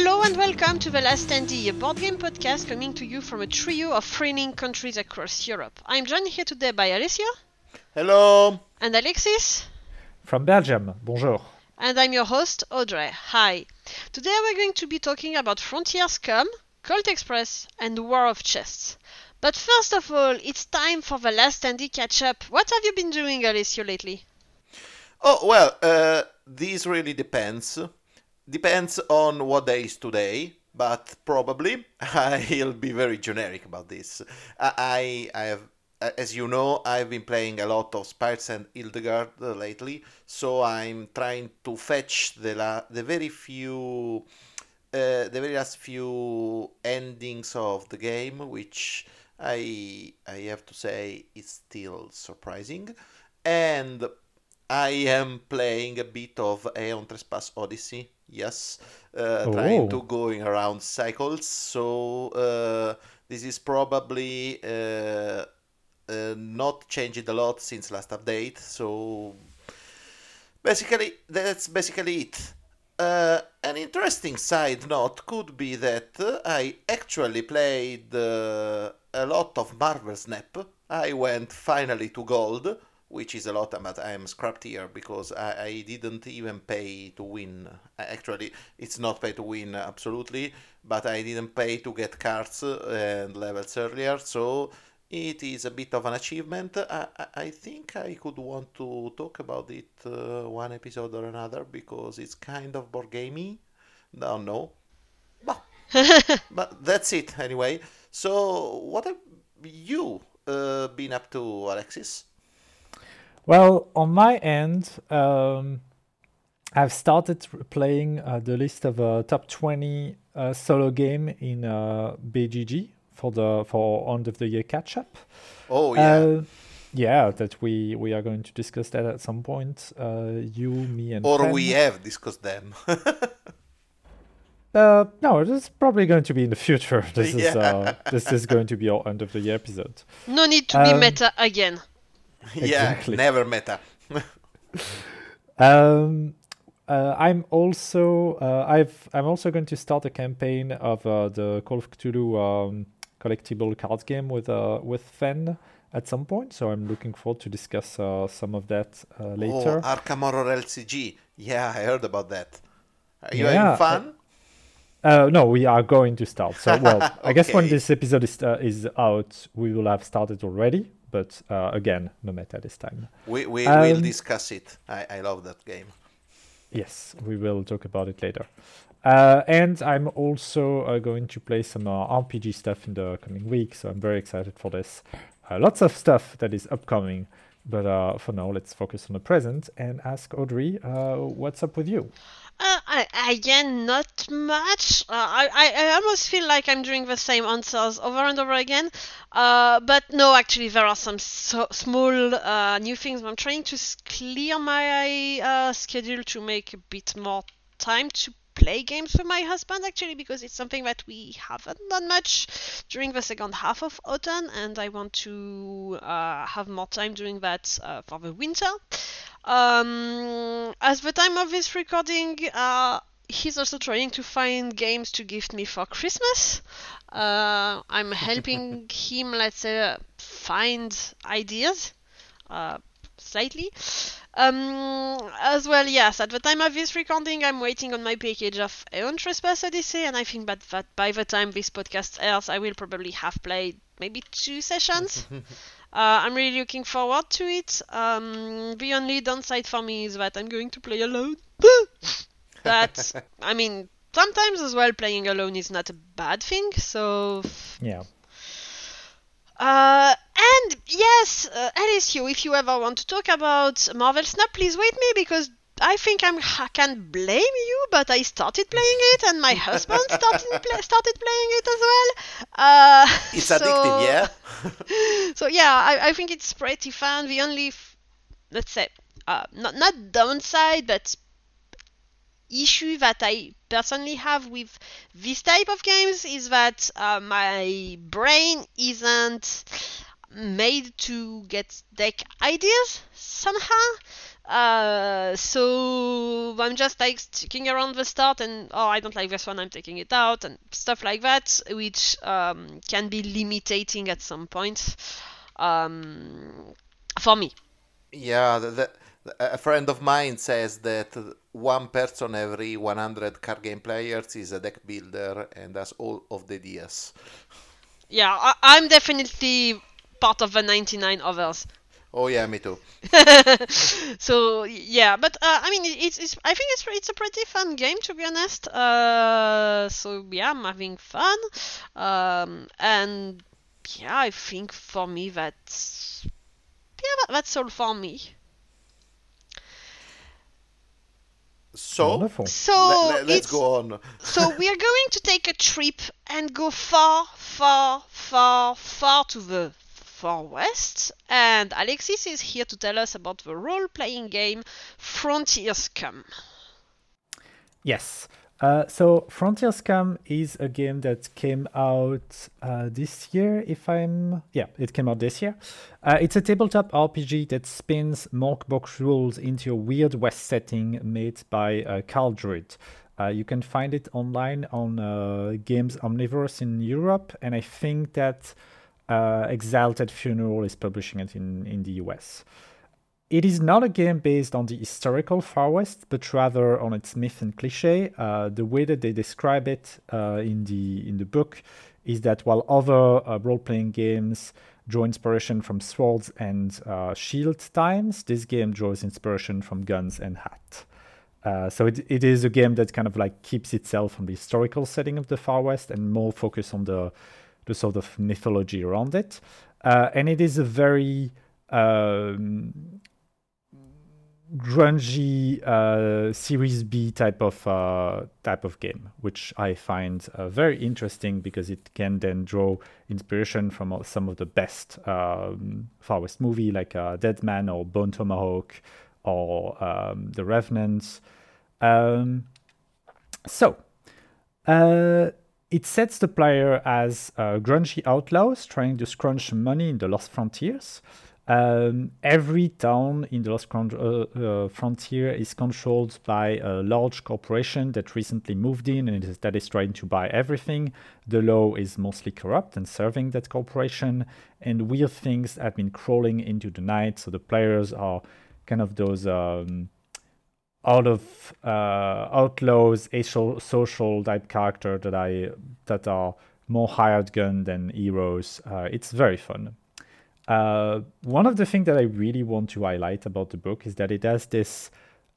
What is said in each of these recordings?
Hello and welcome to The Last Standee, a board game podcast coming to you from a trio of thrilling countries across Europe. I'm joined here today by Alessio. Hello. And Alexis. From Belgium, bonjour. And I'm your host, Audrey. Hi. Today we're going to be talking about Frontier Scum, Colt Express, and War of Chests. But first of all, it's time for the last Standee catch up. What have you been doing, Alessio, lately? Oh, well, uh, this really depends. Depends on what day is today, but probably I'll be very generic about this. I, I have, as you know, I've been playing a lot of Spire's End Hildegard lately, so I'm trying to fetch the la- the very few, uh, the very last few endings of the game, which I I have to say is still surprising, and I am playing a bit of Aeon Trespass Odyssey. Yes, uh, Oh. trying to going around cycles. So uh, this is probably uh, uh, not changed a lot since last update. So basically, that's basically it. Uh, an interesting side note could be that I actually played uh, a lot of Marvel Snap. I went finally to gold, which is a lot, but I am scrapped here because I, I didn't even pay to win. Actually, it's not pay to win absolutely, but I didn't pay to get cards and levels earlier, so it is a bit of an achievement. I, I- I think I could want to talk about it uh, one episode or another because it's kind of board gamey. Don't know. But, but that's it anyway. So, what have you uh, been up to, Alexis? Well, on my end, um, I've started playing uh, the list of uh, top 20 uh, solo game in uh, BGG for the for end of the year catch up. Oh, yeah. Uh, yeah, that we we are going to discuss that at some point. Uh, you, me, and or Fen. we have discussed them. Uh, no, this is probably going to be in the future. This is Yeah. uh, this is going to be our end of the year episode. No need to be Um, meta again. yeah, never meta. Um, uh, I'm also uh, I've I'm also going to start a campaign of uh, the Call of Cthulhu um, collectible card game with uh, with Fen at some point. So I'm looking forward to discuss uh, some of that uh, later. Oh, Arkham Horror LCG. Yeah, I heard about that. Are you Yeah, having fun? Uh, no, we are going to start. So well, I guess when this episode is uh, is out, we will have started already. But uh, again, no meta this time. We, we will Um, discuss it. I, I love that game. Yes, we will talk about it later. Uh, and I'm also uh, going to play some uh, RPG stuff in the coming week, so I'm very excited for this. Uh, lots of stuff that is upcoming, but uh, for now, let's focus on the present and ask Audrey, uh, what's up with you? Uh, again, not much. Uh, I, I, almost feel like I'm doing the same answers over and over again. Uh, but no, actually, there are some so, small uh, new things. I'm trying to clear my uh, schedule to make a bit more time to play games with my husband, actually, because it's something that we haven't done much during the second half of autumn, and I want to uh, have more time doing that for the winter. Um, as the time of this recording, uh, he's also trying to find games to gift me for Christmas. Uh, I'm helping him, let's say, find ideas, uh, slightly. Um, as well, yes, at the time of this recording, I'm waiting on my package of Aeon Trespass Odyssey, and I think that, that by the time this podcast airs, I will probably have played maybe two sessions. Uh, I'm really looking forward to it. Um, the only downside for me is that I'm going to play alone. that, I mean, sometimes as well, playing alone is not a bad thing. So, Yeah. uh, and yes, uh, Alessio, if you ever want to talk about Marvel Snap, please wait me because I think I'm, I can blame you, but I started playing it and my husband started started playing it as well. Uh, It's so- addictive, yeah? so yeah, I, I think it's pretty fun. The only, f- let's say, uh, not not downside, but issue that I personally have with this type of games is that uh, my brain isn't made to get deck ideas somehow. Uh, so I'm just like sticking around the start and oh I don't like this one I'm taking it out and stuff like that which um, can be limiting at some point um, for me. Yeah, the, the, a friend of mine says that one person every 100 card game players is a deck builder and has all of the ideas. Yeah, I, I'm definitely part of the 99 others. Oh yeah, me too. so yeah, but uh, I mean, it's, it's I think it's it's a pretty fun game to be honest. Uh, so yeah, I'm having fun, um, and yeah, I think for me that's yeah, that, that's all for me. So, Wonderful. So let, us it's- go on. so we are going to take a trip and go far, far, far, far to the far west. And Alexis is here to tell us about the role-playing game Frontier Scum. Yes. Uh, so Frontier Scum is a game that came out uh, this year, if I'm yeah, it came out this year. Uh, it's a tabletop RPG that spins Mörk Borg rules into a weird West setting made by uh, Karl Druid. Uh, you can find it online on uh, Games Omnivorous in Europe, and I think that uh, Exalted Funeral is publishing it in, in the US. It is not a game based on the historical Far West, but rather on its myth and cliche. Uh, the way that they describe it uh, in the in the book is that while other uh, role-playing games draw inspiration from swords and uh, shield times, this game draws inspiration from guns and hat. Uh, so it, it is a game that kind of like keeps itself from the historical setting of the Far West and more focus on the the sort of mythology around it. Uh, and it is a very um, grungy uh, Series B type of uh, type of game, which I find uh, very interesting because it can then draw inspiration from uh, some of the best um, Far West movie like uh, Dead Man or Bone Tomahawk or um, The Revenant. Um, so. It sets the player as uh, grungy outlaws trying to scrunch money in the Lost Frontiers. Um, every town in the Lost Cron- uh, uh, Frontier is controlled by a large corporation that recently moved in and is, that is trying to buy everything. The law is mostly corrupt and serving that corporation, and weird things have been crawling into the night. So the players are kind of those. Um, out of uh, outlaws, social, social type character that I that are more hired gun than heroes. Uh, it's very fun. Uh, one of the things that I really want to highlight about the book is that it has this.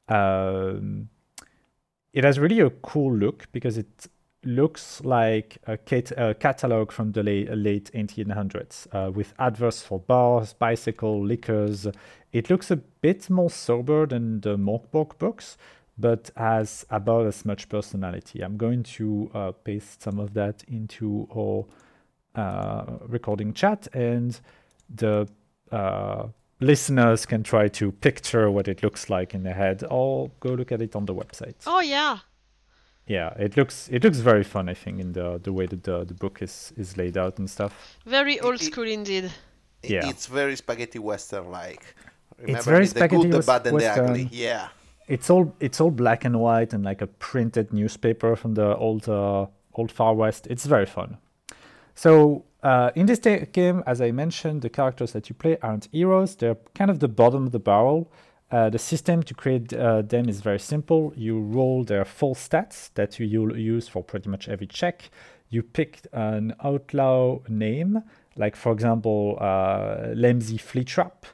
Um, it has really a cool look because it looks like a, cat- a catalog from the late, late 1800s uh, with adverts for bars, bicycle, liquors. It looks a bit more sober than the Mörk Borg books, but has about as much personality. I'm going to uh, paste some of that into our uh, recording chat, and the uh, listeners can try to picture what it looks like in their head, or go look at it on the website. Oh yeah, Yeah, it looks it looks very fun. I think in the the way that the, the book is is laid out and stuff. very old school indeed. Yeah. It's very spaghetti western like. It's very spaghetti good, the bad, and the ugly. western. Yeah. it's all it's all black and white and like a printed newspaper from the old uh, old far west. It's very fun. So uh, in this ta- game as i mentioned the characters that you play aren't heroes. They're kind of the bottom of the barrel. Uh, the system to create uh, them is very simple. You roll their full stats that you you'll use for pretty much every check. You pick an outlaw name like for example uh, lemsy fleetrap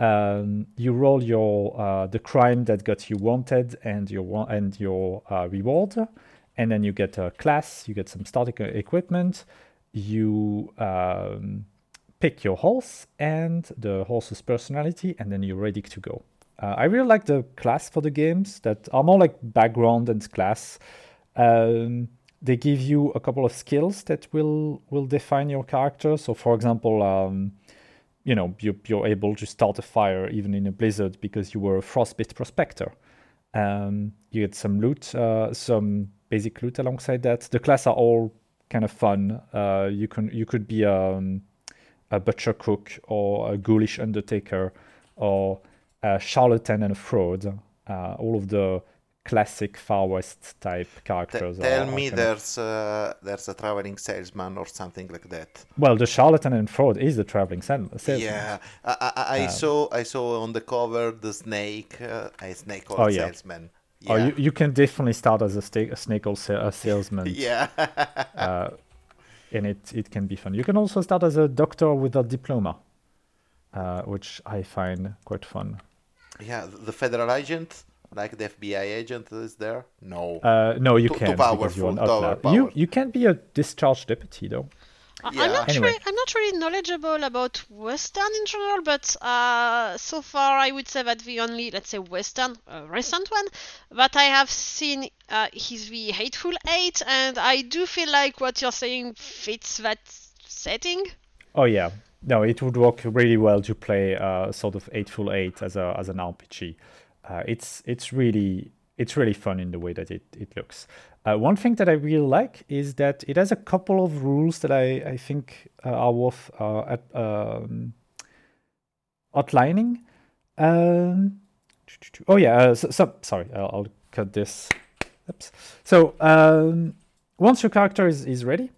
um, you roll your uh, the crime that got you wanted and your wa- and your uh, reward, and then you get a class. You get some static equipment. You um, pick your horse and the horse's personality, and then you're ready to go. Uh, I really like the class for the games that are more like background and class. Um, they give you a couple of skills that will will define your character. So, for example. You know you, you're able to start a fire even in a blizzard because you were a frostbite prospector. Um, you get some loot uh, some basic loot alongside that. The class are all kind of fun. Uh, you can you could be um, a butcher cook or a ghoulish undertaker or a charlatan and a fraud. Uh, all of the classic Far West type characters. Tell are- are me there's uh, there's a traveling salesman or something like that. Well, the charlatan and fraud is the traveling sal- salesman. Yeah, I, I, I Uh, saw I saw on the cover the snake, uh, a snake called Oh, yeah. salesman. Yeah, Oh, you, you can definitely start as a, sta- a snake or sa- a salesman, yeah. uh, and it, it can be fun. You can also start as a doctor with a diploma, uh, which I find quite fun. yeah. The federal agent, like the FBI agent, is there? No. Uh, no, you Too- too can't because you're an powerful, too outlaw. You you can be a discharged deputy though. I- Yeah. I'm not Anyway. really, I'm not really knowledgeable about Western in general, but uh, so far I would say that the only, let's say, Western uh, recent one that I have seen uh, is the Hateful Eight, and I do feel like what you're saying fits that setting. Oh yeah, no, it would work really well to play uh, sort of eightful eight as a as an RPG. Uh, it's it's really it's really fun in the way that it it looks. Uh, one thing that I really like is that it has a couple of rules that I I think uh, are worth uh, at, um, outlining. Um, oh yeah, uh, so, so, sorry, I'll, I'll cut this. Oops. So um, once your character is is ready.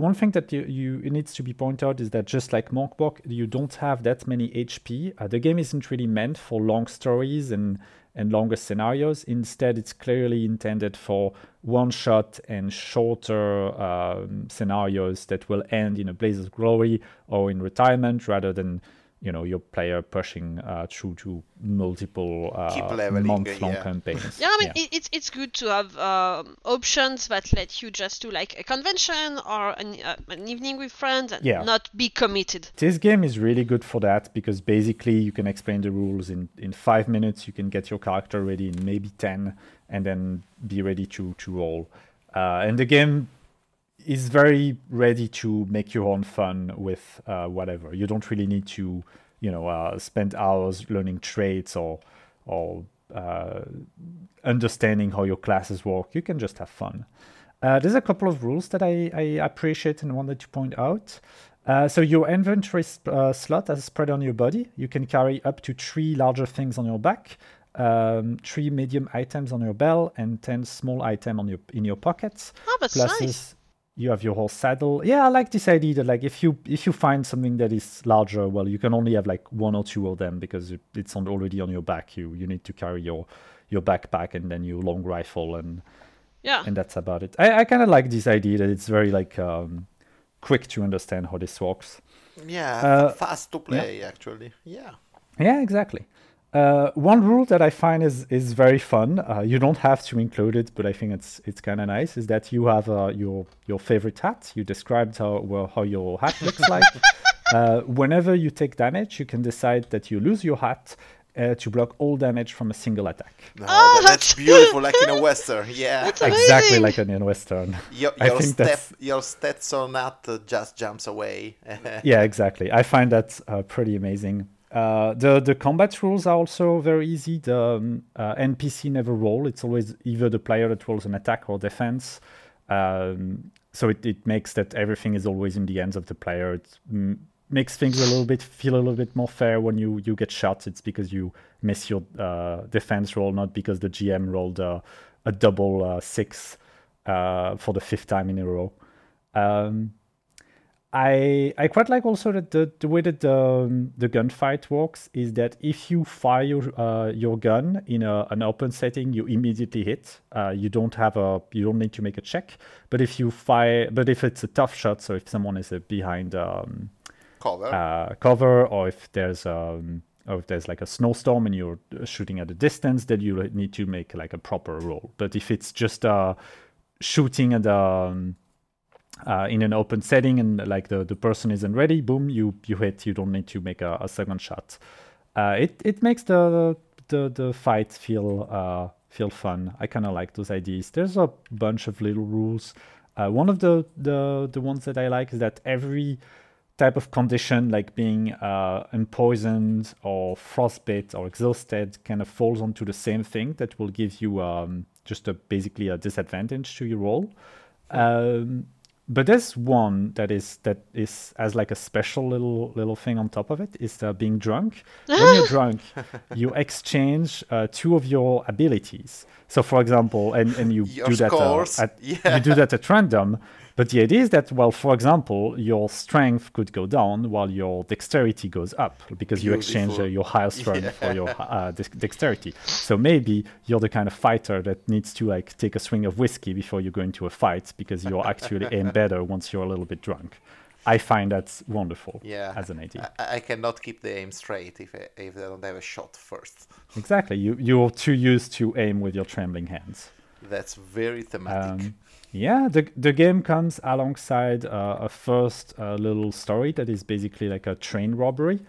One thing that you, you it needs to be pointed out is that just like Mörk Borg, you don't have that many HP. Uh, the game isn't really meant for long stories and and longer scenarios. Instead, it's clearly intended for one shot and shorter um, scenarios that will end in a blaze of glory or in retirement, rather than you know your player pushing uh, through to multiple Keep uh, leveling, uh, month-long yeah. campaigns. Yeah, I mean, It, it's it's good to have um, options that let you just do like a convention or an, uh, an evening with friends and Yeah. not be committed. This game is really good for that because basically you can explain the rules in, in five minutes. You can get your character ready in maybe 10 and then be ready to, to roll. Uh, and the game is very ready to make your own fun with uh, whatever. You don't really need to, you know, uh, spend hours learning traits or, or uh, understanding how your classes work. You can just have fun. Uh, there's a couple of rules that I, I appreciate and wanted to point out. Uh, so your inventory sp- uh, slot is spread on your body. You can carry up to three larger things on your back, um, three medium items on your belt, and ten small items on your in your pockets. Oh, that's nice. Is- you have your whole saddle. Yeah, I like this idea that like if you if you find something that is larger, well, you can only have like one or two of them because it's on, already on your back. You you need to carry your your backpack and then your long rifle and Yeah. and that's about it. I, I kind of like this idea that it's very like um, quick to understand how this works. Yeah, Uh, fast to play actually. Yeah. Yeah, exactly. Uh, one rule that I find is is very fun. Uh, you don't have to include it, but I think it's it's kind of nice. Is that you have uh, your your favorite hat? You described how well how your hat looks like. uh, whenever you take damage, you can decide that you lose your hat uh, to block all damage from a single attack. No, Oh, that- that's that's- beautiful, like in a western. Yeah. That's Exactly amazing. like an in Western. Your, I your think step, that's- your Stetson hat uh, just jumps away. yeah, exactly. I find that uh, pretty amazing. Uh, the the combat rules are also very easy. The um, uh, NPC never roll. It's always either the player that rolls an attack or defense. Um, so it, it makes that everything is always in the hands of the player. It makes things a little bit feel a little bit more fair when you you get shot. It's because you miss your uh, defense roll, not because the GM rolled a, a double uh, six uh, for the fifth time in a row. Um, I I quite like also that the, the way that the um, the gunfight works is that if you fire your, uh, your gun in a, an open setting, you immediately hit. Uh, you don't have a you don't need to make a check. But if you fire, but if it's a tough shot, so if someone is uh, behind um, Cover. uh, cover, or if there's um, or if there's like a snowstorm and you're uh, shooting at a distance, then you need to make like a proper roll. But if it's just uh, shooting at um, uh, in an open setting and like the, the person isn't ready, boom, you you hit. You don't need to make a, a second shot. Uh, it it makes the the the fight feel uh, feel fun. I kind of like those ideas. There's a bunch of little rules. Uh, one of the, the the ones that I like is that every type of condition, like being uh, unpoisoned or frostbite or exhausted, kind of falls onto the same thing that will give you um, just a basically a disadvantage to your roll. Um, but there's one that is that is as like a special little little thing on top of it is uh, being drunk. When you're drunk, you exchange uh, two of your abilities. So, for example, and and you Of do that uh, at yeah. you do that at random. But the idea is that, well, for example, your strength could go down while your dexterity goes up because you exchange uh, your higher strength for your uh, dex- dexterity. So maybe you're the kind of fighter that needs to like take a swing of whiskey before you go into a fight because you're actually aim better once you're a little bit drunk. I find that's wonderful Yeah. as an idea. I, I cannot keep the aim straight if I, if I don't have a shot first. Exactly. You you're too used to aim with your trembling hands. That's very thematic. Um, yeah, the the game comes alongside uh, a first uh, little story that is basically like a train robbery,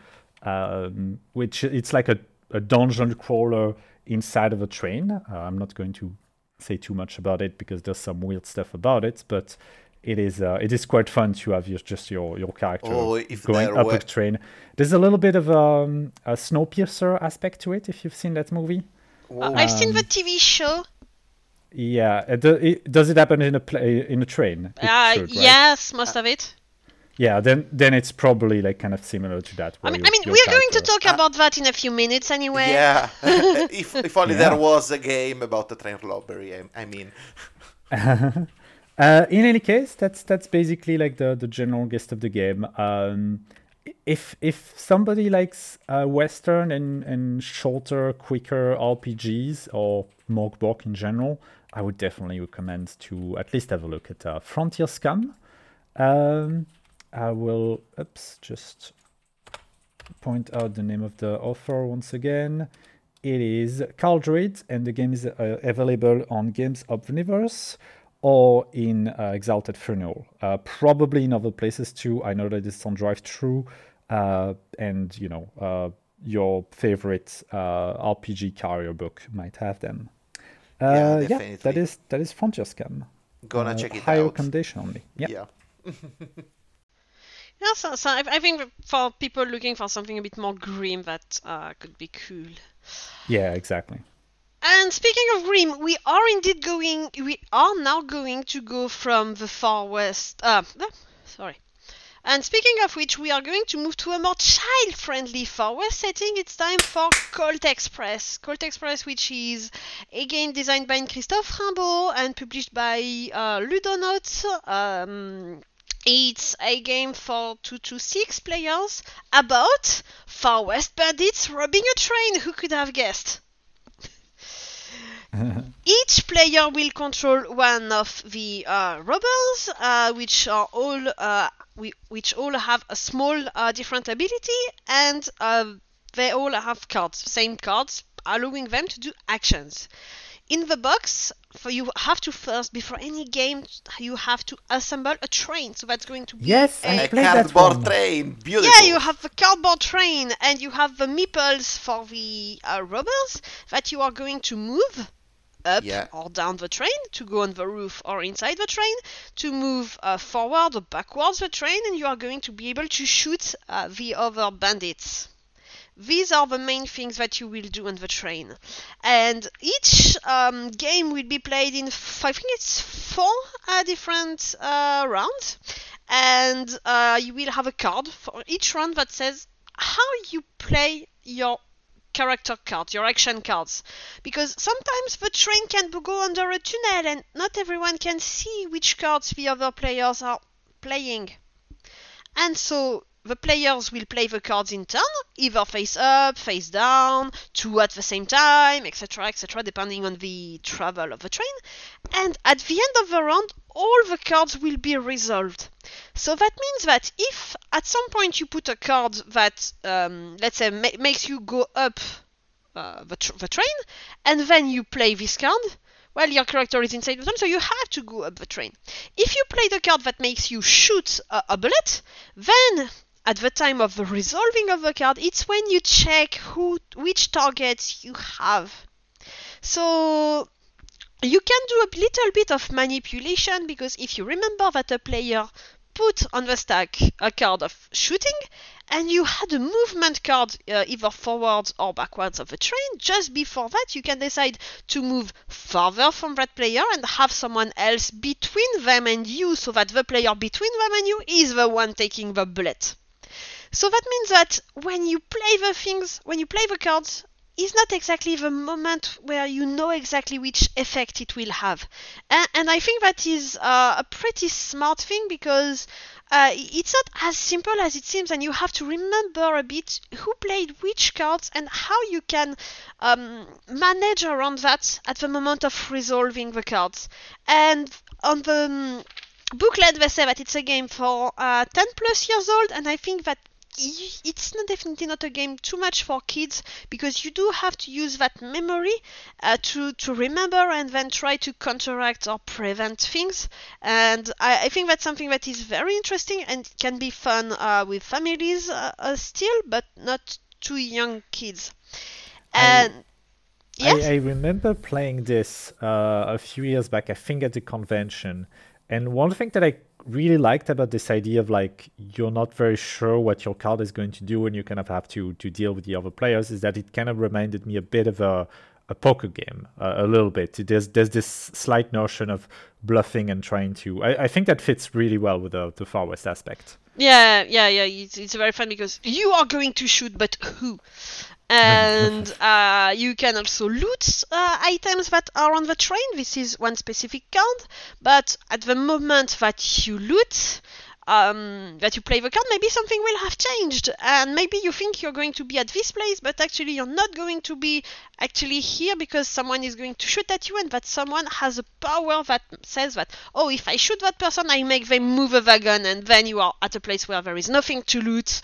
um, which it's like a, a dungeon crawler inside of a train. Uh, I'm not going to say too much about it because there's some weird stuff about it, but it is uh, it is quite fun to have your, just your your character Oh, if going up were- a train. There's a little bit of um, a Snowpiercer aspect to it if you've seen that movie. Whoa. I've seen Um, the TV show. Yeah, uh, it, does it happen in a play in a train? It Uh, should, right? Yes, most of it. Yeah, then then it's probably like kind of similar to that. I mean, I mean, we're going to character- talk about that in a few minutes anyway. Yeah, if, if only Yeah. there was a game about the train robbery. I, I mean, Uh, in any case, that's that's basically like the the general gist of the game. Um, if if somebody likes uh, Western and and shorter, quicker RPGs or Mörk Borg in general, I would definitely recommend to at least have a look at uh, Frontier Scum. Um, I will, oops, just point out the name of the author once again. It is Karl and the game is uh, available on Games Omnivorous or in uh, Exalted Funeral. Uh, probably in other places too. I know that it's on Drive Through, uh, and you know uh, your favorite uh, RPG carrier book might have them. Yeah, Uh, yeah, that definitely. is that is Frontier Scum. gonna Uh, check it high out. recommendation only. Yeah. Yeah. Yeah, so, so I, I think for people looking for something a bit more grim, that uh, could be cool. yeah, exactly. And speaking of grim, we are indeed going. We are now going to go from the far west. Uh, sorry. And speaking of which, we are going to move to a more child-friendly far west setting. It's time for Colt Express. Colt Express, which is again designed by Christophe Raimbault and published by uh, Ludonauts. Um, it's a game for two to six players about Far West bandits robbing a train. Who could have guessed? Each player will control one of the uh, robbers, uh, which are all uh, we, which all have a small uh, different ability, and uh, they all have cards, same cards, allowing them to do actions. In the box, for you have to first, before any game, you have to assemble a train. So that's going to be Yes, a I A played that cardboard one. train. Beautiful. yeah, you have the cardboard train and you have the meeples for the uh, robbers that you are going to move up Yeah. or down the train to go on the roof or inside the train to move uh, forward or backwards the train and you are going to be able to shoot uh, the other bandits. These are the main things that you will do on the train. And each um, game will be played in, f- I think it's four uh, different uh, rounds. And uh, you will have a card for each round that says how you play your character cards, your action cards. Because sometimes the train can go under a tunnel and not everyone can see which cards the other players are playing. And so the players will play the cards in turn, either face up, face down, two at the same time, etc., etc., depending on the travel of the train. And at the end of the round, all the cards will be resolved. So that means that if at some point you put a card that, um, let's say, ma- makes you go up uh, the, tr- the train, and then you play this card, well, your character is inside the train, so you have to go up the train. If you play the card that makes you shoot a, a bullet, then at the time of the resolving of the card, it's when you check who which targets you have. So you can do a little bit of manipulation because if you remember that a player put on the stack a card of shooting, and you had a movement card uh, either forwards or backwards of the train. Just before that, you can decide to move further from that player and have someone else between them and you, so that the player between them and you is the one taking the bullet. So that means that when you play the things, when you play the cards, is not exactly the moment where you know exactly which effect it will have. And, and I think that is uh, a pretty smart thing because uh, it's not as simple as it seems, and you have to remember a bit who played which cards and how you can um, manage around that at the moment of resolving the cards. And on the um, booklet, they say that it's a game for uh, 10 plus years old, and I think that it's not definitely not a game too much for kids because you do have to use that memory uh, to to remember and then try to counteract or prevent things and I, I think that's something that is very interesting and can be fun uh, with families uh, uh still but not too young kids and I... Yes? I, I, remember playing this uh, a few years back, I think at the convention. And one thing that I really liked about this idea of like you're not very sure what your card is going to do and you kind of have to to deal with the other players is that it kind of reminded me a bit of a a poker game uh, a little bit. There's there's this slight notion of bluffing and trying to i, I think that fits really well with the, the far west aspect. Yeah yeah yeah. It's, it's very fun because you are going to shoot but who and uh, you can also loot uh, items that are on the train. This is one specific card, but at the moment that you loot, um, that you play the card, maybe something will have changed, and maybe you think you're going to be at this place, but actually you're not going to be actually here because someone is going to shoot at you, and that someone has a power that says that, oh, if I shoot that person, I make them move a wagon, and then you are at a place where there is nothing to loot,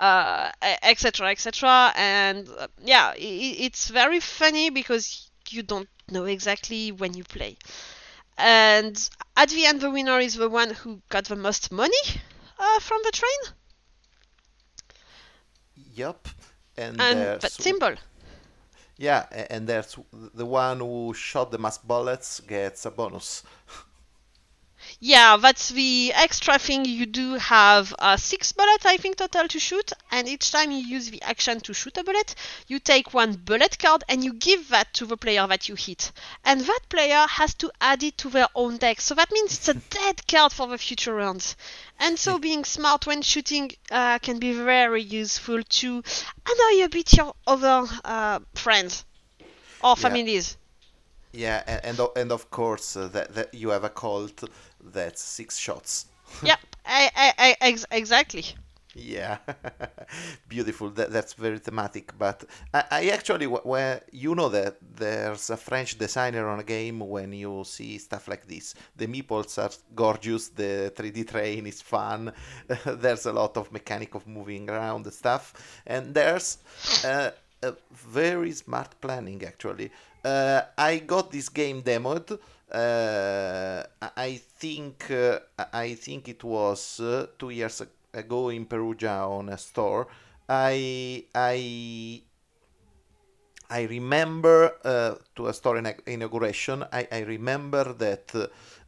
etc., uh, etc. Et and uh, yeah, it, it's very funny because you don't know exactly when you play and at the end the winner is the one who got the most money uh, from the train yep and, and that symbol yeah and there's the one who shot the most bullets gets a bonus Yeah, that's the extra thing. You do have uh, six bullets, I think, total to shoot, and each time you use the action to shoot a bullet, you take one bullet card and you give that to the player that you hit. And that player has to add it to their own deck. So that means it's a dead card for the future rounds. And so being smart when shooting uh, can be very useful to annoy a bit your other uh, friends or families. Yeah. Yeah, and and, and of course uh, that, that you have a Colt that's six shots. yeah, I, I, I ex- exactly. Yeah, beautiful. That, that's very thematic. But I, I actually, where you know that there's a French designer on a game when you see stuff like this. The meeples are gorgeous. The 3D train is fun. there's a lot of mechanic of moving around the stuff, and there's uh, a very smart planning actually. Uh, I got this game demoed uh, I think uh, I think it was uh, two years ago in Perugia on a store. I I I remember uh, to a store inauguration. I, I remember that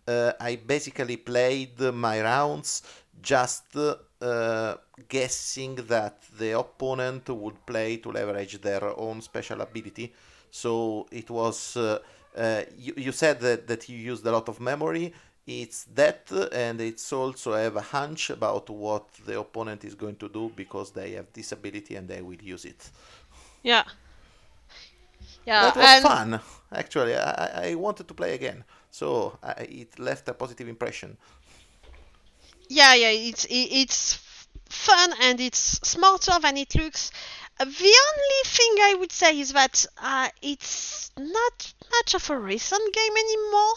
uh, I basically played my rounds just uh, guessing that the opponent would play to leverage their own special ability. So it was uh, you, you said that, that you used a lot of memory. It's that, and it's also I have a hunch about what the opponent is going to do because they have this ability and they will use it. Yeah. Yeah, that was and... fun. Actually, I, I wanted to play again, so I, it left a positive impression. Yeah, yeah, it's it's fun and it's smarter than it looks. The only thing I would say is that uh, it's not much of a recent game anymore.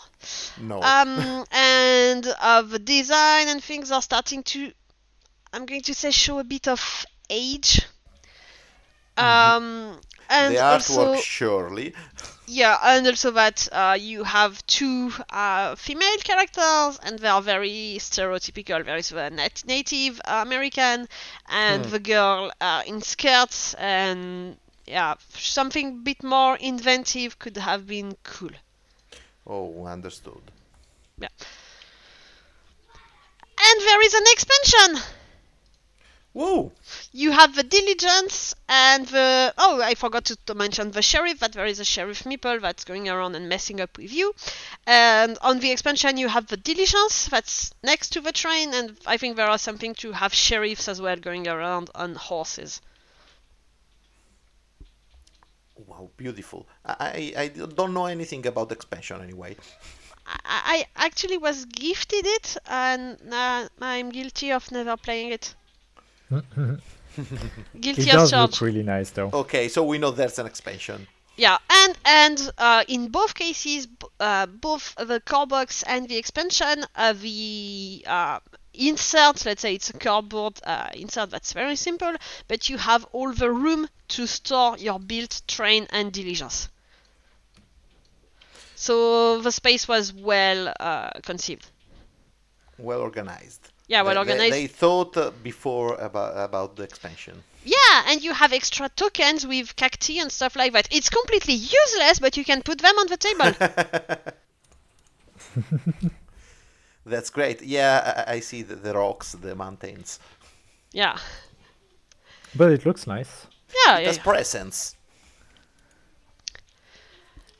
No. Um, and uh, the design and things are starting to, I'm going to say, show a bit of age. Mm-hmm. Um, and the artwork also, surely. Yeah, and also that uh, you have two uh, female characters, and they are very stereotypical. There is the nat- Native American and hmm. the girl uh, in skirts, and yeah, something a bit more inventive could have been cool. Oh, understood. Yeah. And there is an expansion. Whoa! You have the diligence and the oh I forgot to, to mention the sheriff that there is a sheriff meeple that's going around and messing up with you. And on the expansion you have the diligence that's next to the train and I think there are something to have sheriffs as well going around on horses. Wow, beautiful. I, I don't know anything about the expansion anyway. I, I actually was gifted it and uh, I'm guilty of never playing it. It guilty of does charge. look really nice though. Okay, so we know there's an expansion. Yeah, and and uh, in both cases, b- uh, both the core box and the expansion, uh, the uh, insert, let's say it's a cardboard uh, insert that's very simple, but you have all the room to store your built train and diligence. So the space was well uh, conceived. Well organized. Yeah, well They- they- organized. They, thought uh, before about about the expansion. Yeah, and you have extra tokens with cacti and stuff like that. It's completely useless, but you can put them on the table. That's great. Yeah, I, I see the, the rocks, the mountains. yeah. But it looks nice. Yeah, It yeah. has presence.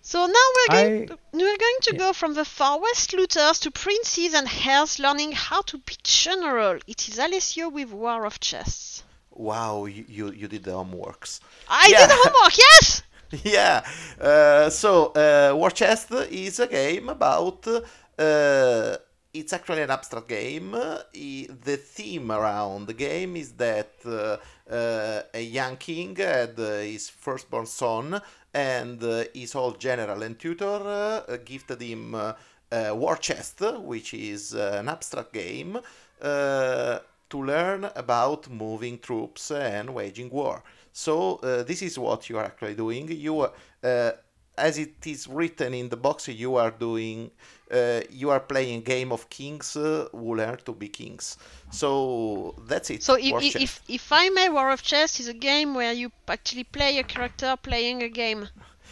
So now we're going, I- we're going to yeah. go from the Far West looters to princes and heirs learning how to be general. It is Alessio with War of Chess. Wow, you, you, you did the homeworks. I Yeah. did the homework, yes! yeah. Uh, so, uh, War Chest is a game about. Uh, it's actually an abstract game. Uh, the theme around the game is that uh, uh, a young king had uh, his firstborn son, and uh, his old general and tutor uh, gifted him uh, uh, War Chest, which is uh, an abstract game. Uh, to learn about moving troops and waging war. So uh, this is what you are actually doing. You, uh, as it is written in the box, you are doing, uh, you are playing game of kings uh, who learn to be kings. So that's it. So if, if, if, if I may, War of Chess is a game where you actually play a character playing a game.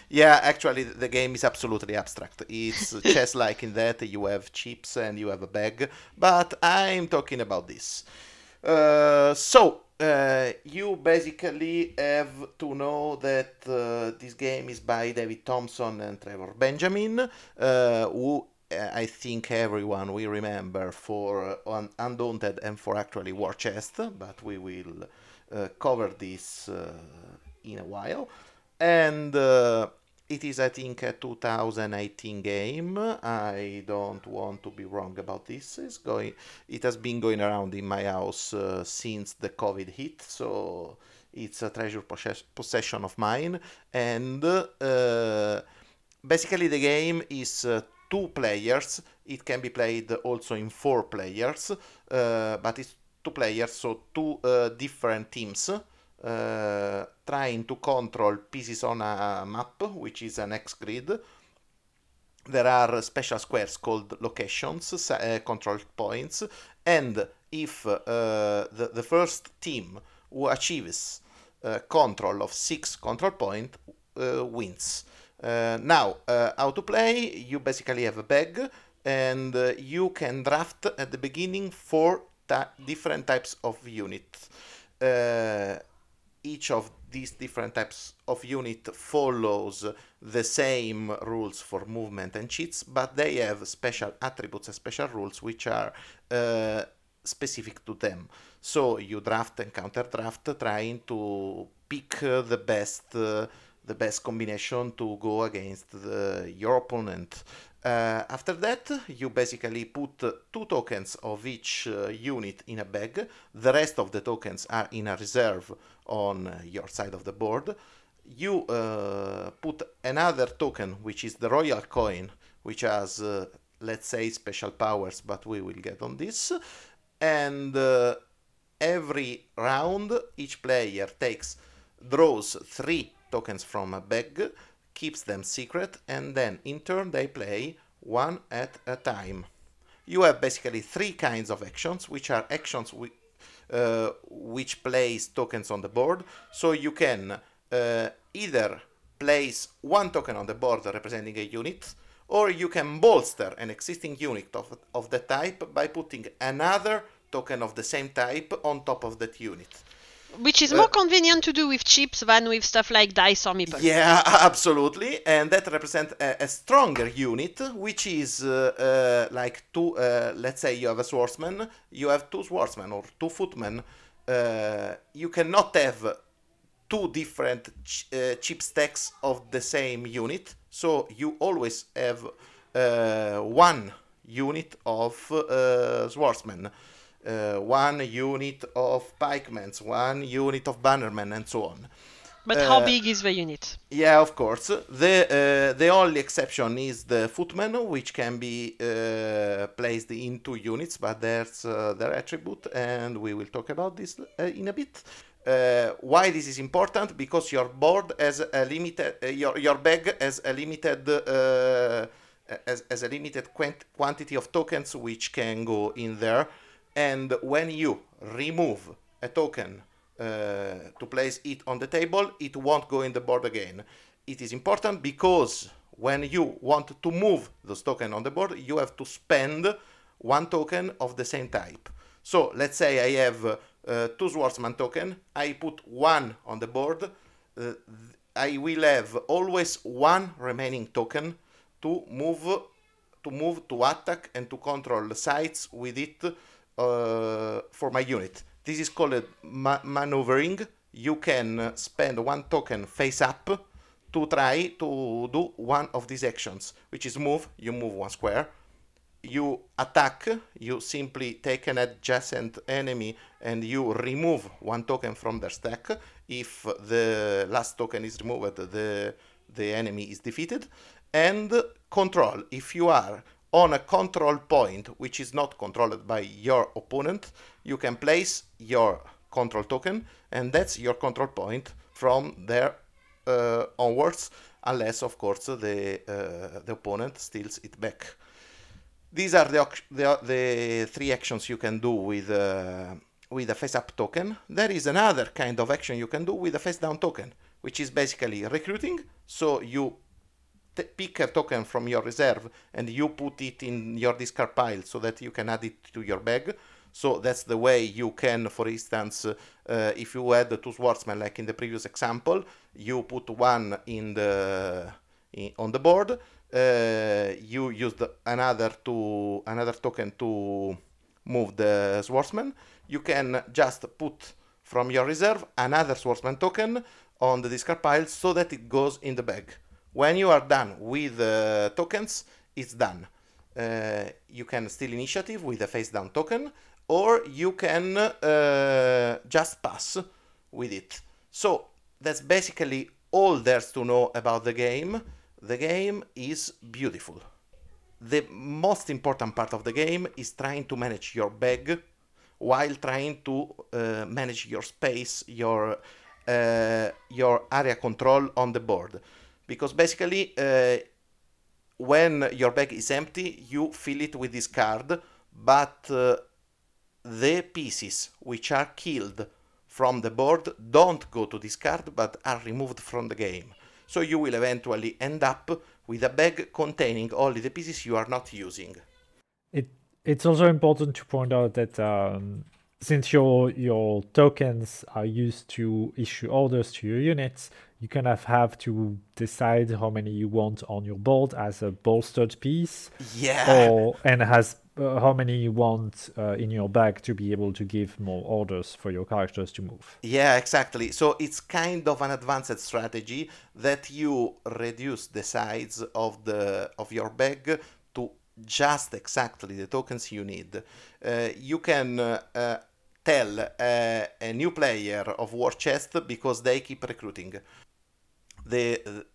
Yeah, actually, the game is absolutely abstract. It's chess like in that you have chips and you have a bag, but I'm talking about this. Uh, so, uh, you basically have to know that uh, this game is by David Thompson and Trevor Benjamin, uh, who I think everyone will remember for uh, Undaunted and for actually War Chest, but we will uh, cover this uh, in a while. And uh, it is, I think, a 2018 game. I don't want to be wrong about this. It's going. It has been going around in my house uh, since the COVID hit, so it's a treasure possess- possession of mine. And uh, basically, the game is uh, two players. It can be played also in four players, uh, but it's two players, so two uh, different teams uh, trying to control pieces on a map, which is an hex grid. There are special squares called locations, uh, control points, and if uh, the, the first team who achieves uh, control of six control point uh, wins. Uh, now, uh, how to play? You basically have a bag, and uh, you can draft at the beginning four ta- different types of units. Each of these different types of unit follows the same rules for movement and cheats, but they have special attributes and special rules which are uh, specific to them. So you draft and counter draft, trying to pick the best uh, the best combination to go against the, your opponent. Uh, after that, you basically put two tokens of each uh, unit in a bag. The rest of the tokens are in a reserve on uh, your side of the board. You uh, put another token, which is the royal coin, which has, uh, let's say, special powers, but we will get on this. And uh, every round, each player takes draws three tokens from a bag, keeps them secret, and then in turn they play one at a time. You have basically three kinds of actions, which are actions uh, which place tokens on the board. So you can uh, either place one token on the board representing a unit, or you can bolster an existing unit of, of that type by putting another token of the same type on top of that unit. Which is more convenient to do with chips than with stuff like dice or meeples. Yeah, absolutely, and that represents a, a stronger unit, which is uh, uh, like two. Uh, let's say you have a swordsman, you have two swordsmen or two footmen. Uh, you cannot have two different ch- uh, chip stacks of the same unit, so you always have uh, one unit of swordsmen uh, one unit of pikemen, one unit of bannermen, and so on. But uh, how big is the unit? Yeah, of course. The uh, the only exception is the footman, which can be uh, placed in two units, but there's uh, their attribute, and we will talk about this uh, in a bit. why this is important? Because your board has a limited, your your bag has a limited. as, as a limited quant- quantity of tokens which can go in there and when you remove a token uh, to place it on the table, it won't go in the board again. It is important because when you want to move those token on the board, you have to spend one token of the same type. So let's say I have uh, two swordsman token, I put one on the board, uh, I will have always one remaining token to move to move to attack and to control the sides with it uh, for my unit. This is called ma- maneuvering. You can spend one token face up to try to do one of these actions, which is move. You move one square. You attack. You simply take an adjacent enemy and you remove one token from their stack. If the last token is removed, the the enemy is defeated. And control. If you are on a control point which is not controlled by your opponent, you can place your control token, and that's your control point from there uh, onwards, unless, of course, the, uh, the opponent steals it back. These are the, the, the three actions you can do with, uh, with a face up token. There is another kind of action you can do with a face down token, which is basically recruiting. So you t- pick a token from your reserve and you put it in your discard pile so that you can add it to your bag. So that's the way you can, for instance, uh, if you had two swordsmen like in the previous example, you put one in the in, on the board. Uh, you use the, another to another token to move the swordsman. You can just put from your reserve another swordsman token on the discard pile so that it goes in the bag. When you are done with uh, tokens, it's done. Uh, you can steal initiative with a face down token, or you can uh, just pass with it. So that's basically all there's to know about the game. The game is beautiful. The most important part of the game is trying to manage your bag while trying to uh, manage your space, your uh, your area control on the board because basically uh, when your bag is empty you fill it with this card but uh, the pieces which are killed from the board don't go to this card but are removed from the game. So you will eventually end up with a bag containing only the pieces you are not using. It it's also important to point out that um, since your your tokens are used to issue orders to your units, you kind of have to decide how many you want on your board as a bolstered piece. Yeah. Or and has uh, how many you want uh, in your bag to be able to give more orders for your characters to move. Yeah, exactly. So it's kind of an advanced strategy that you reduce the size of the of your bag to just exactly the tokens you need. Uh, you can uh, uh, tell a, a new player of War Chest because they keep recruiting. The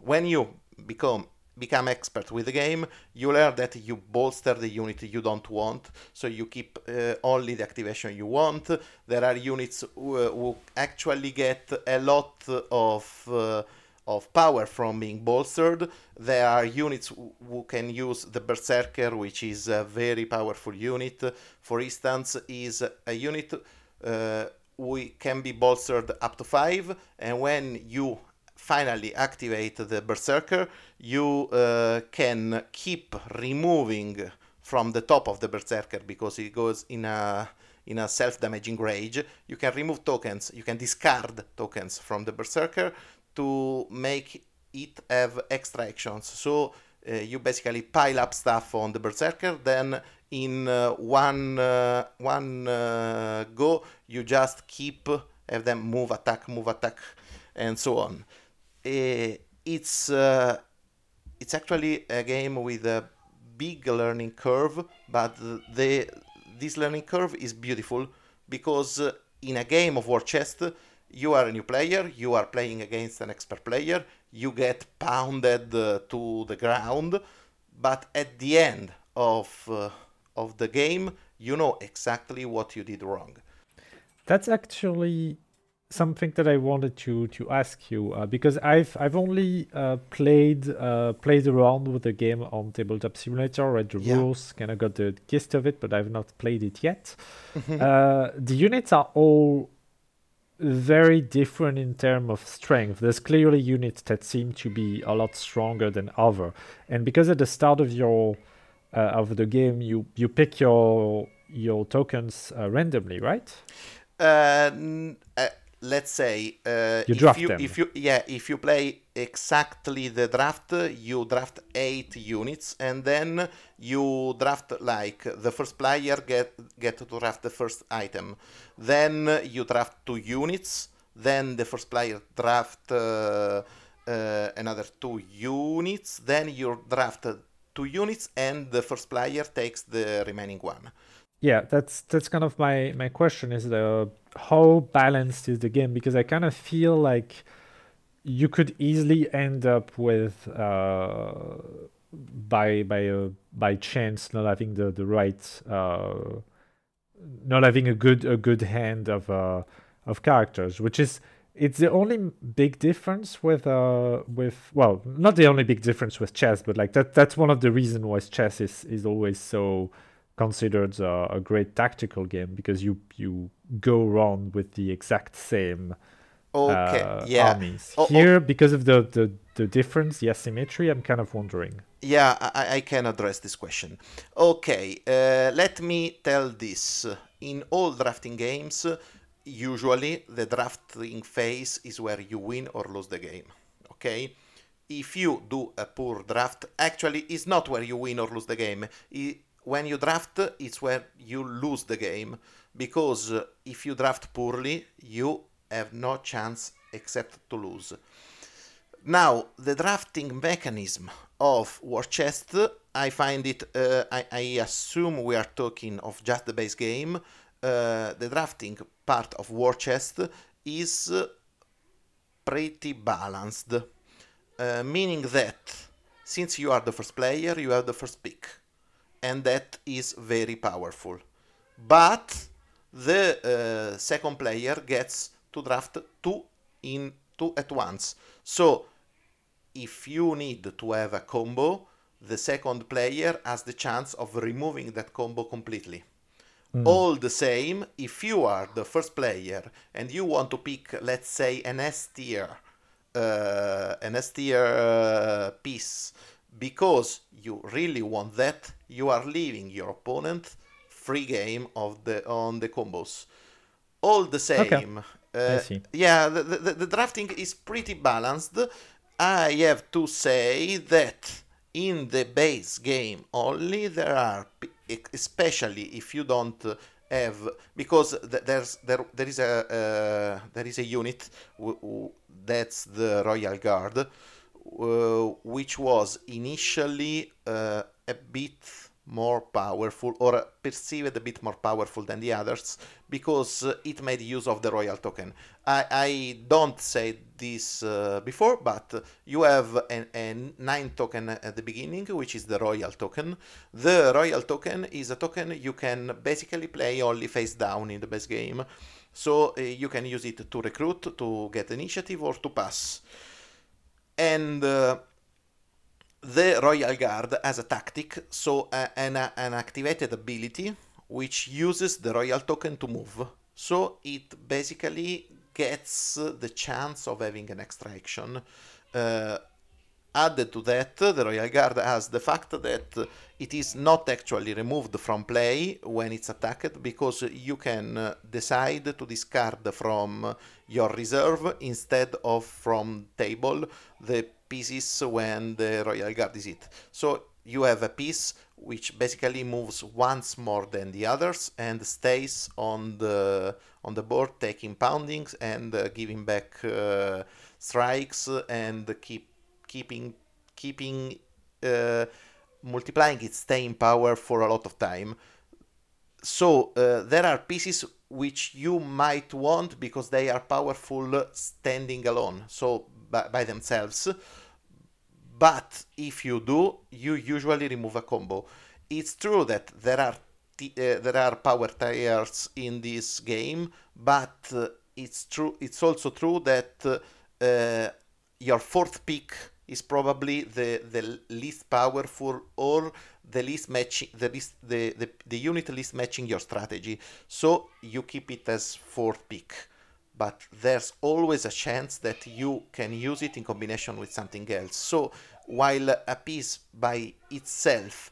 when you become become expert with the game, you learn that you bolster the unit you don't want, so you keep uh, only the activation you want. There are units who, who actually get a lot of uh, of power from being bolstered. There are units who can use the Berserker, which is a very powerful unit. For instance, is a unit uh, we can be bolstered up to five, and when you finally activate the Berserker, you uh, can keep removing from the top of the Berserker because it goes in a in a self-damaging rage. You can remove tokens. You can discard tokens from the Berserker to make it have extra actions. So uh, you basically pile up stuff on the Berserker, then in uh, one uh, one uh, go you just keep have them move, attack, move, attack, and so on. Uh, it's uh, it's actually a game with a big learning curve, but the this learning curve is beautiful because in a game of war chest you are a new player, you are playing against an expert player, you get pounded uh, to the ground, but at the end of uh, of the game, you know exactly what you did wrong. That's actually something that I wanted to to ask you uh, because I've I've only uh, played uh, played around with the game on Tabletop Simulator, read the Yeah. rules, kind of got the gist of it, but I've not played it yet. uh, the units are all very different in terms of strength. There's clearly units that seem to be a lot stronger than other, and because at the start of your uh, of the game you you pick your your tokens uh, randomly, right? Uh, uh, let's say uh, You if you them. if you yeah if you play exactly the draft you draft eight units and then you draft like the first player get get to draft the first item then you draft two units then the first player draft uh, uh, another two units then you draft two units and the first player takes the remaining one Yeah, that's that's kind of my my question is the how balanced is the game? Because I kind of feel like you could easily end up with uh by by uh, by chance not having the the right uh not having a good a good hand of uh of characters which is it's the only big difference with uh with well not the only big difference with chess but like that that's one of the reasons why chess is is always so considered a, a great tactical game because you you go around with the exact same okay uh, yeah armies. Oh, oh. Here, because of the, the the difference, the asymmetry, I'm kind of wondering. Yeah, I, I can address this question. Okay, uh, let me tell this. In all drafting games, usually the drafting phase is where you win or lose the game. Okay? If you do a poor draft, actually, it's not where you win or lose the game. When you draft, it's where you lose the game. Because uh, if you draft poorly, you have no chance except to lose. Now, the drafting mechanism of War Chest, I find it, uh, I, I assume we are talking of just the base game. Uh, the drafting part of War Chest is uh, pretty balanced, uh, meaning that since you are the first player, you have the first pick, and that is very powerful. But the uh, second player gets to draft two in two at once. So if you need to have a combo, the second player has the chance of removing that combo completely. All the same, if you are the first player and you want to pick, let's say, an S tier, uh, an S tier uh, piece, because you really want that, you are leaving your opponent free game of the on the combos. All the same, uh, see. yeah, the, the, the drafting is pretty balanced. I have to say that in the base game only there are, especially if you don't have, because there's there there is a uh, there is a unit w- w- that's the Royal Guard, uh, which was initially uh, a bit more powerful or perceived a bit more powerful than the others because uh, it made use of the royal token. I, I don't say this uh, before, but you have a, a nine token at the beginning, which is the royal token. The royal token is a token you can basically play only face down in the base game. So uh, you can use it to recruit, to get initiative, or to pass. And uh, the Royal Guard has a tactic, so uh, an, an activated ability which uses the Royal token to move. So it basically gets the chance of having an extra action. Added to that, the Royal Guard has the fact that it is not actually removed from play when it's attacked because you can uh, decide to discard from your reserve instead of from table the pieces when the Royal Guard is hit. So you have a piece which basically moves once more than the others and stays on the on the board taking poundings and uh, giving back uh, strikes and keep keeping keeping uh, multiplying its staying power for a lot of time so uh, there are pieces which you might want because they are powerful standing alone so by, by themselves but if you do, you usually remove a combo. It's true that there are t- uh, there are power tiers in this game, but uh, it's true. It's also true that uh, your fourth pick is probably the, the least powerful or the least matching the least the, the, the unit least matching your strategy. So you keep it as fourth pick but there's always a chance that you can use it in combination with something else. So while a piece by itself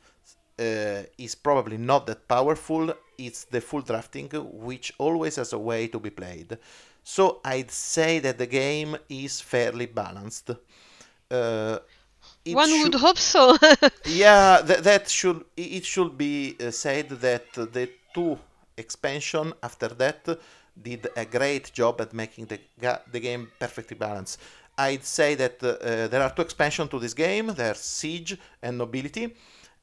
uh, is probably not that powerful, it's the full drafting which always has a way to be played. So I'd say that the game is fairly balanced. Uh, One should, would hope so. yeah, th- that should it should be uh, said that the two expansion after that did a great job at making the, ga- the game perfectly balanced. I'd say that uh, there are two expansions to this game. There's Siege and Nobility,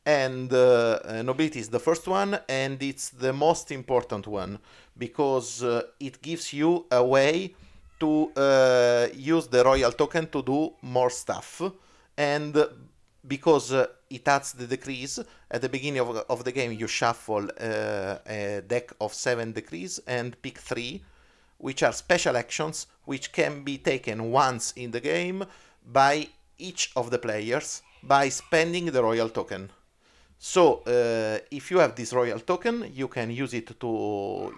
and uh, uh, Nobility is the first one, and it's the most important one because uh, it gives you a way to uh, use the royal token to do more stuff, and because uh, it adds the decrees at the beginning of, of the game you shuffle uh, a deck of seven decrees and pick three which are special actions which can be taken once in the game by each of the players by spending the royal token. So uh, if you have this royal token you can use it to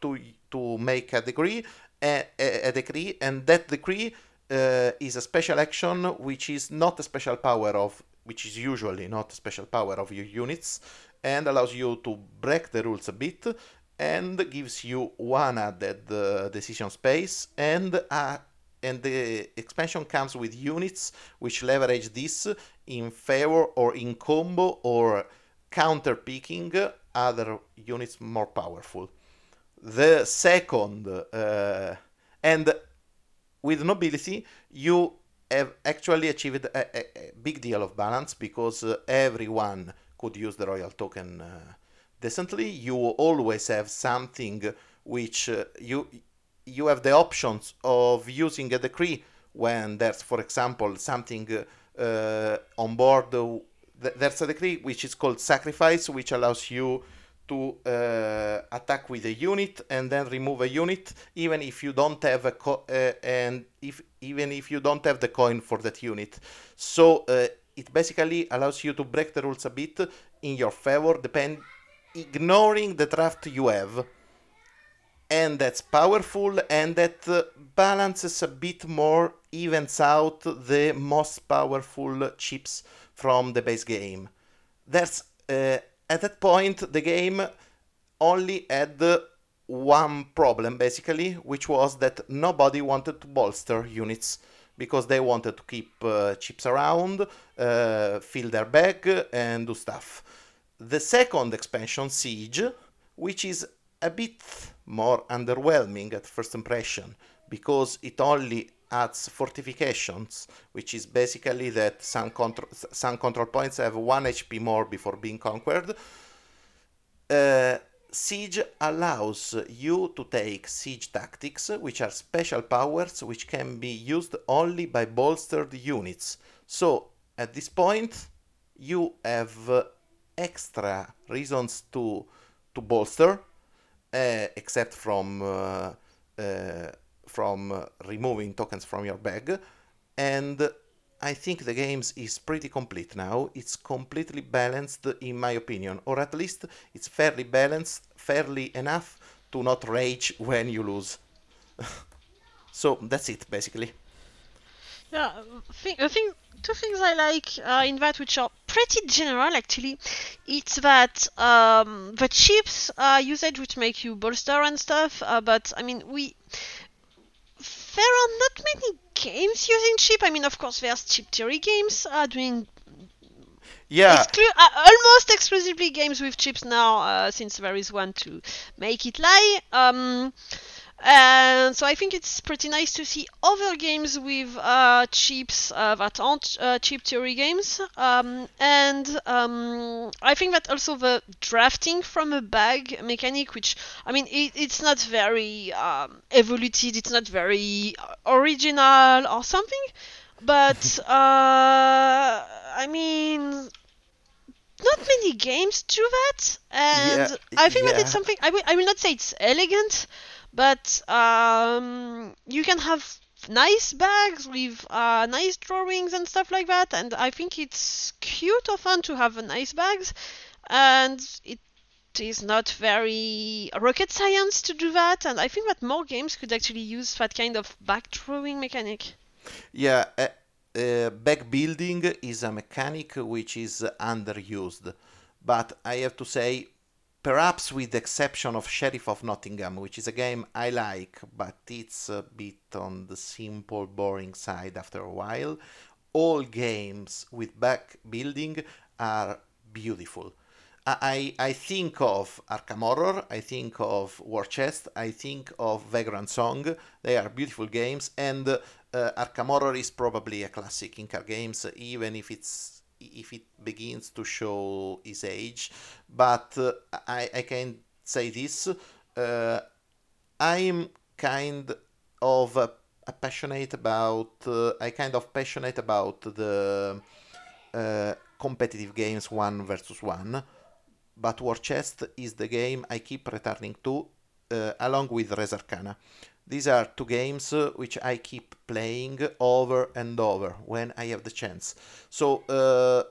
to to make a decree a, a, decree and that decree uh, is a special action which is not a special power of which is usually not a special power of your units and allows you to break the rules a bit and gives you one added uh, decision space and uh, and the expansion comes with units which leverage this in favor or in combo or counter picking other units more powerful. The second uh, and with nobility, you have actually achieved a, a, a big deal of balance because uh, everyone could use the royal token uh, decently. You always have something which uh, you you have the options of using a decree when there's, for example, something uh, on board. there's a decree which is called sacrifice, which allows you to uh, attack with a unit and then remove a unit even if you don't have a co- uh, and if even if you don't have the coin for that unit. So uh, it basically allows you to break the rules a bit in your favor depend ignoring the draft you have. And that's powerful and that uh, balances a bit more evens out the most powerful chips from the base game. There's uh, at that point the game only had one problem basically which was that nobody wanted to bolster units because they wanted to keep uh, chips around uh, fill their bag and do stuff. The second expansion siege which is a bit more underwhelming at first impression because it only adds fortifications, which is basically that some control some control points have one HP more before being conquered. Uh, siege allows you to take siege tactics, which are special powers which can be used only by bolstered units. So at this point, you have extra reasons to to bolster, uh, except from uh, uh from uh, removing tokens from your bag and I think the games is pretty complete now. It's completely balanced in my opinion, or at least it's fairly balanced, fairly enough to not rage when you lose. so that's it basically. Yeah, I think two things I like uh, in that which are pretty general actually. It's that um, the chips uh, usage which make you bolster and stuff, uh, but I mean we there are not many games using chip. I mean, of course, there's chip theory games uh, doing Yeah, exclu- uh, almost exclusively games with chips now, uh, since there is one to make it lie. Um, and so I think it's pretty nice to see other games with uh, chips uh, that aren't uh, chip theory games. Um, and um, I think that also the drafting from a bag mechanic, which I mean, it, it's not very um, evoluted, it's not very original or something. But uh, I mean, not many games do that, and Yeah, I think that it's something. I will. I will not say it's elegant, but um, you can have nice bags with uh, nice drawings and stuff like that, and I think it's cute or fun to have nice bags, and it is not very rocket science to do that, and I think that more games could actually use that kind of bag drawing mechanic. Yeah, uh, uh, bag building is a mechanic which is underused, but I have to say, perhaps with the exception of Sheriff of Nottingham, which is a game I like, but it's a bit on the simple, boring side after a while, all games with bag building are beautiful. I, I think of Arkham Horror, I think of War Chest, I think of Vagrant Song. They are beautiful games, and uh, Arkham Horror is probably a classic in car games, even if it's if it begins to show his age. But uh, I I can say this: uh, I'm kind of a passionate about. Uh, I kind of passionate about the uh, competitive games one versus one but War Chest is the game I keep returning to uh, along with Res Arcana. These are two games uh, which I keep playing over and over when I have the chance. So uh,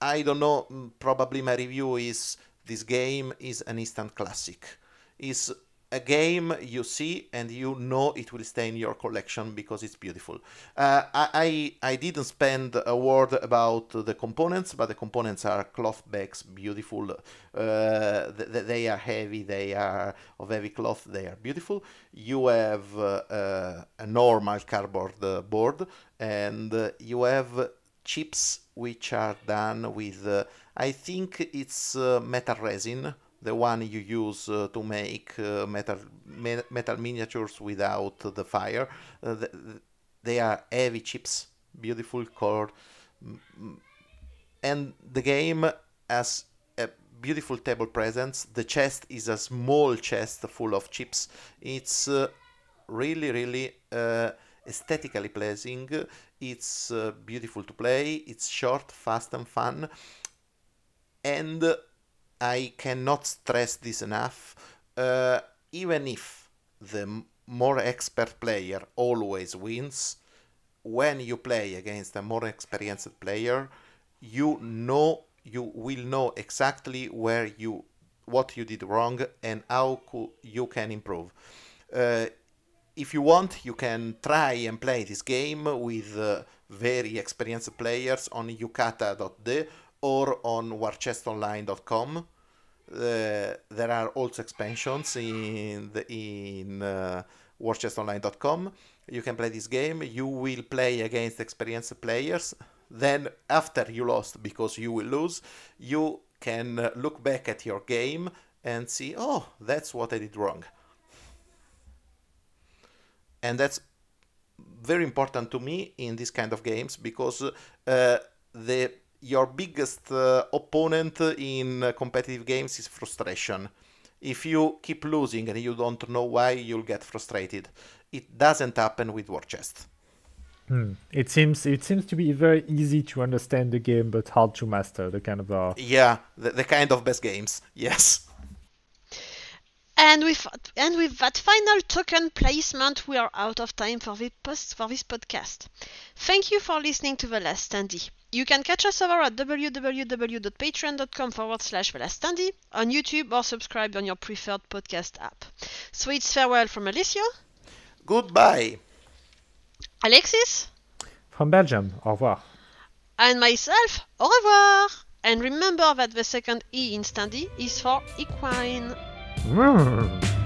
I don't know, mm, probably my review is this game is an instant classic. Is a game you see and you know it will stay in your collection because it's beautiful. Uh, I, I didn't spend a word about the components, but the components are cloth bags, beautiful. Uh, th- th- they are heavy, they are of heavy cloth, they are beautiful. You have uh, uh, a normal cardboard uh, board, and uh, you have chips which are done with, I think it's metal resin the one you use uh, to make uh, metal me- metal miniatures without the fire. Uh, th- th- they are heavy chips, beautiful colored, Mm, and the game has a beautiful table presence. The chest is a small chest full of chips. It's uh, really, really uh, aesthetically pleasing. It's uh, beautiful to play. It's short, fast, and fun. And I cannot stress this enough. Uh, even if the more expert player always wins, when you play against a more experienced player, you know you will know exactly where you what you did wrong and how cou- you can improve. Uh, if you want, you can try and play this game with uh, very experienced players on yucata.de or on warchestonline.com. Uh, there are also expansions in the, in uh, warchestonline.com. You can play this game. You will play against experienced players. Then, after you lost, because you will lose, you can look back at your game and see, oh, that's what I did wrong. And that's very important to me in this kind of games because uh, the your biggest uh, opponent in uh, competitive games is frustration. If you keep losing and you don't know why, you'll get frustrated. It doesn't happen with War Chest. Hmm. It seems it seems to be very easy to understand the game, but hard to master. The kind of uh, Yeah, the, the kind of best games. Yes. And with and with that final token placement, we are out of time for this post for this podcast. Thank you for listening to The Last Standee. You can catch us over at www.patreon.com forward slash thelaststandee, on YouTube or subscribe on your preferred podcast app. So it's farewell from Alessio. Goodbye. Alexis. From Belgium, au revoir. And myself, au revoir. And remember that the second E in Standee is for equine. Mm.